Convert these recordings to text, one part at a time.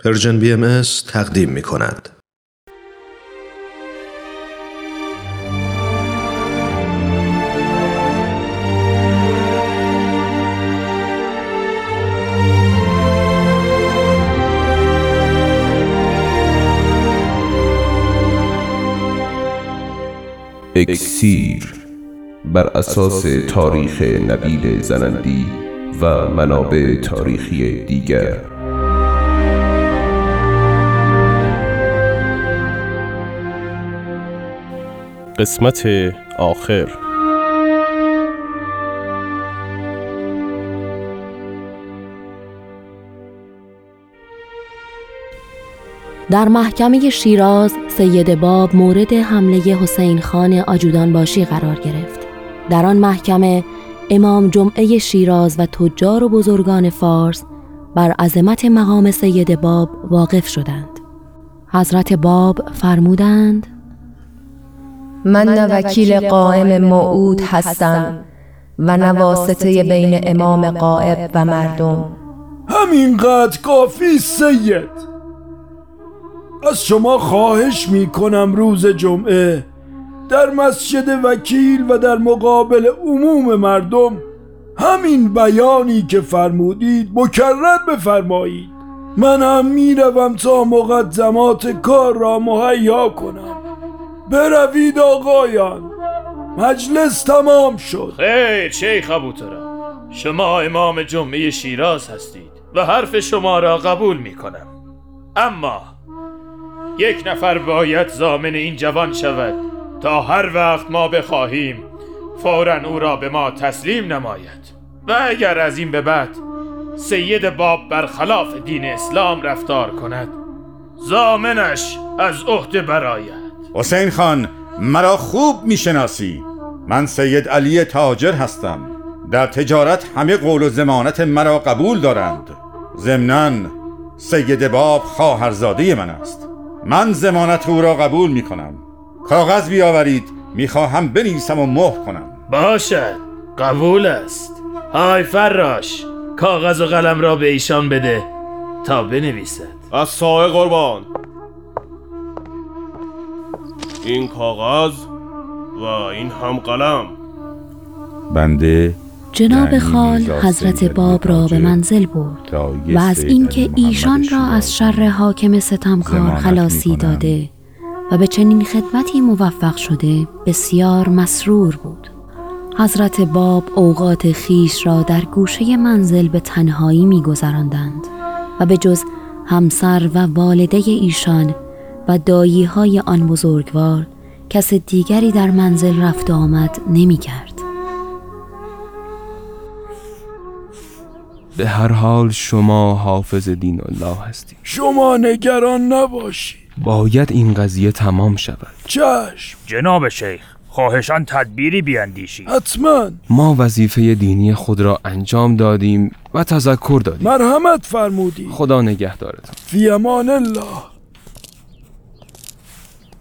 Persian BM تقدیم می کند. اکسیر بر اساس تاریخ نبیل زرندی و منابع تاریخی دیگر قسمت آخر. در محکمه شیراز سید باب مورد حمله حسین خان آجودان باشی قرار گرفت. در آن محکمه امام جمعه شیراز و تجار و بزرگان فارس بر عظمت مقام سید باب واقف شدند. حضرت باب فرمودند من نه وکیل قائم موعود هستم و نه واسطه بین امام قائب و مردم. همینقدر کافی سید. از شما خواهش می کنم روز جمعه در مسجد وکیل و در مقابل عموم مردم همین بیانی که فرمودید مکرر بفرمایید. من هم می‌روم تا مقدمات کار را مهیا کنم. بروید آقایان. مجلس تمام شد. خیر شیخ ابوترا. شما امام جمعه شیراز هستید و حرف شما را قبول می کنم اما یک نفر باید زامن این جوان شود تا هر وقت ما بخواهیم فورا او را به ما تسلیم نماید. و اگر از این به بعد سید باب برخلاف دین اسلام رفتار کند زامنش از عهده براید حسین خان مرا خوب می‌شناسی. من سید علی تاجر هستم. در تجارت همه قول و زمانت مرا قبول دارند. ضمناً سید باب خواهرزاده من است. من زمانت او را قبول می کنم کاغذ بیاورید می‌خواهم بنویسم و مهر کنم. باشد قبول است. های فراش کاغذ و قلم را به ایشان بده تا بنویسد. از سایه قربان. این کاغذ و این هم قلم بنده جناب یعنی خال حضرت باب را به منزل برد و از اینکه ایشان را از شر حاکم ستمکار خلاصی. داده و به چنین خدمتی موفق شده بسیار مسرور بود حضرت باب اوقات خیش را در گوشه منزل به تنهایی میگذراندند و به جز همسر و والده ایشان و دایی های آن بزرگوار کس دیگری در منزل رفت و آمد نمی کرد. به هر حال شما حافظ دین الله هستید. شما نگران نباشید. باید این قضیه تمام شود. چشم. جناب شیخ خواهشان تدبیری بیاندیشید. حتما. ما وظیفه دینی خود را انجام دادیم و تذکر دادیم. مرحمت فرمودید. خدا نگهدارتان. فی امان الله.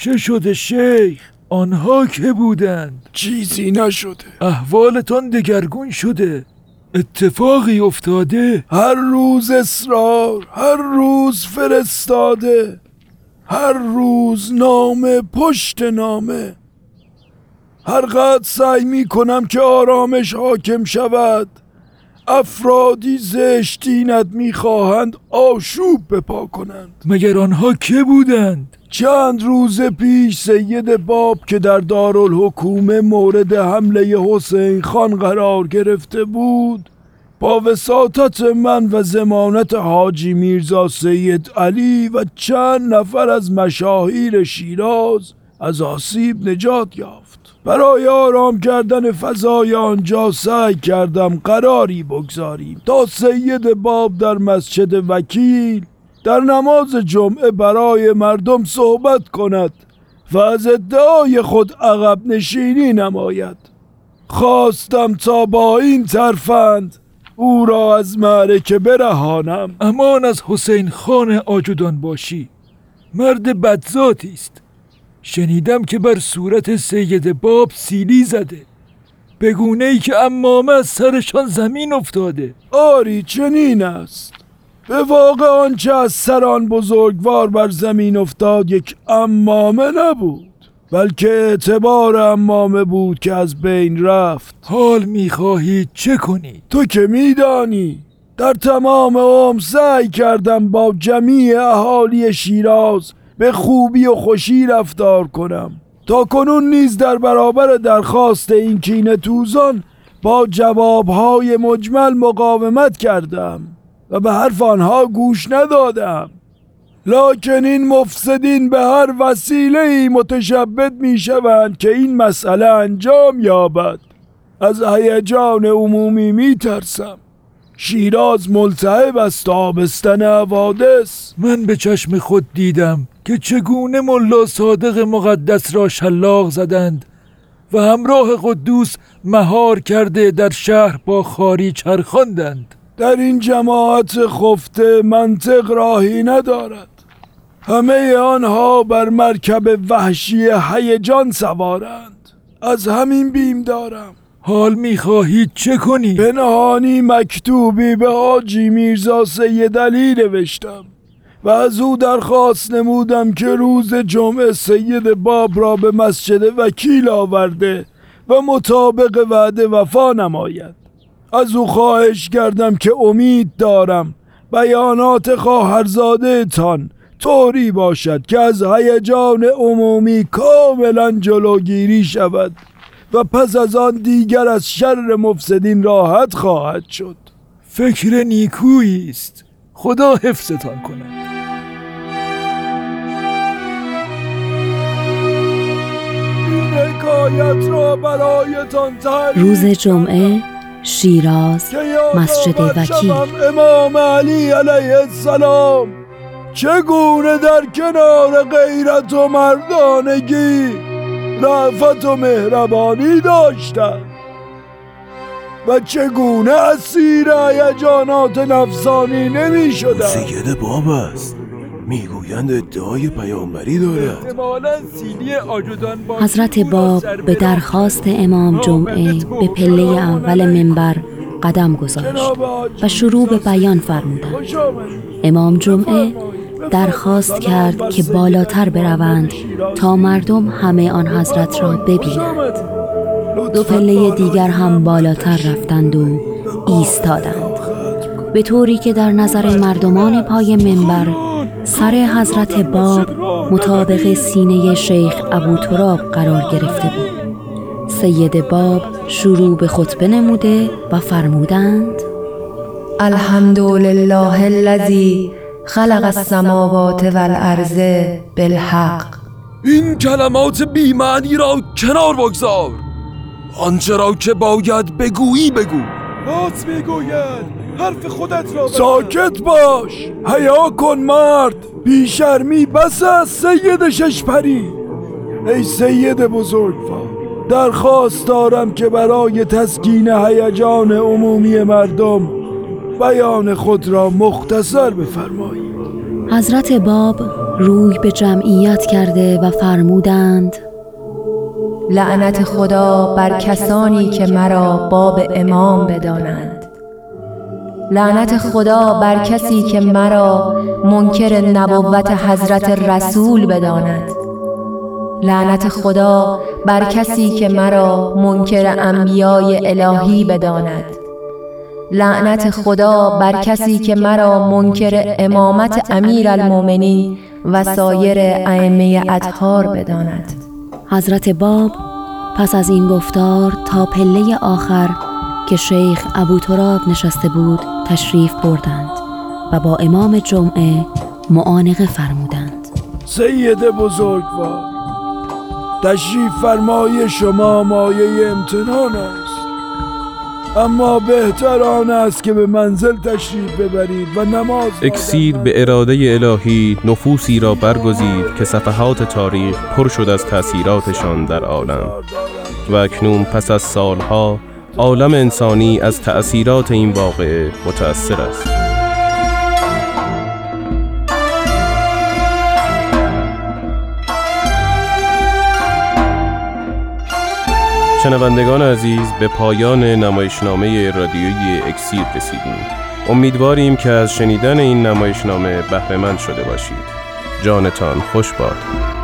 چه شده شیخ؟ آنها که بودند. چیزی نشده. احوالتان دگرگون شده. اتفاقی افتاده. هر روز اصرار هر روز فرستاده. هر روز نامه پشت نامه. هر قدر سعی می کنم که آرامش حاکم شود. افرادی زشتینت می‌خواهند آشوب بپا کنند. مگر آنها که بودند؟ چند روز پیش سید باب که در دارالحکومه مورد حمله حسین خان قرار گرفته بود با وساطت من و زمانت حاجی میرزا سید علی و چند نفر از مشاهیر شیراز از آسیب نجات یافت. برای آرام کردن فضای آنجا سعی کردم قراری بگذاریم تا سید باب در مسجد وکیل در نماز جمعه برای مردم صحبت کند و از ادعای خود عقب نشینی نماید. خواستم تا با این ترفند او را از معرکه برهانم. امان از حسین خان آجودان باشی. مرد بدذاتی است. شنیدم که بر صورت سید باب سیلی زده. بگونه ای که امامه از سرشان زمین افتاده. آری چنین است. به واقع آنچه از سران بزرگوار بر زمین افتاد یک امامه نبود بلکه اعتبار امامه بود که از بین رفت. حال می‌خواهید چه کنید؟ تو که میدانی در تمام عمر سعی کردم با جمیع اهالی شیراز به خوبی و خوشی رفتار کنم. تا کنون نیز در برابر درخواست این کینه توزان با جوابهای مجمل مقاومت کردم و به حرف آنها گوش ندادم. لکن این مفسدین به هر وسیله ای متشبد می شوند که این مسئله انجام یابد. از هیجان عمومی می ترسم شیراز ملتهب است آبستن حوادث. من به چشم خود دیدم که چگونه ملا صادق مقدس را شلاق زدند و همراه قدوس مهار کرده در شهر با خاری چرخاندند. در این جماعت خفته منطق راهی ندارد. همه آنها بر مرکب وحشی هیجان سوارند. از همین بیم دارم. حال می‌خواهید چه کنی؟ پنهانی مکتوبی به حاجی میرزا سید علی نوشتم. و از او درخواست نمودم که روز جمعه سید باب را به مسجد وکیل آورده و مطابق وعده وفا نماید. از او خواهش کردم که امید دارم بیانات خواهرزاده تان طوری باشد که از هیجان عمومی کاملا جلوگیری شود و پس از آن دیگر از شر مفسدین راحت خواهد شد. فکر نیکویی است. خدا حفظتان کند. را برایتان روز جمعه شیراز مسجد وکیل. امام علی علیه السلام. چگونه در کنار غیرت و مردانگی رفت و مهربانی داشتند؟ و چگونه اسیر هیجانات نفسانی نمی شدند سید باب است می‌گویند ادعای پیامبری دارد. حضرت باب به درخواست امام جمعه به پله اول منبر قدم گذاشت و شروع به بیان فرمودند. امام جمعه درخواست کرد که بالاتر بروند تا مردم همه آن حضرت را ببینند. دو پله دیگر هم بالاتر رفتند و ایستادند. به طوری که در نظر مردمان پای منبر سر حضرت باب مطابق سینه شیخ ابو تراب قرار گرفته بود. سید باب شروع به خطبه نموده و فرمودند الحمد لله الذی خلق السماوات والارض بالحق. این کلمات بیمعنی را کنار بگذار. آنچه را که باید بگویی بگو. راست می‌گوید. حرف خودت را ساکت باش. حیا کن مرد. بیشرمی بس از سید ششپری. ای سید بزرگوار درخواست دارم که برای تسکین هیجان عمومی مردم بیان خود را مختصر بفرمایید حضرت باب روی به جمعیت کرده و فرمودند لعنت خدا بر کسانی که مرا باب امام بدانند. لعنت خدا بر کسی که مرا منکر نبوت حضرت رسول بداند. لعنت خدا بر کسی که مرا منکر انبیای الهی بداند. لعنت خدا بر کسی که مرا منکر امامت امیر المومنین و سایر ائمه اطهار بداند. حضرت باب پس از این گفتار تا پله آخر که شیخ ابو تراب نشسته بود تشریف بردند و با امام جمعه معانقه فرمودند. سید بزرگوار تشریف فرمای شما مایه امتنان است. اما بهتر آن است که به منزل تشریف ببرید و نماز اکسیر به اراده الهی نفوسی را برگزید که صفحات تاریخ پر شد از تأثیراتشان در عالم. و اکنون پس از سالها عالم انسانی از تأثیرات این واقعه متأثر است. شنوندگان عزیز به پایان نمایشنامه رادیویی اکسیر رسیدیم. امیدواریم که از شنیدن این نمایشنامه بهرهمند شده باشید. جانتان خوش باد.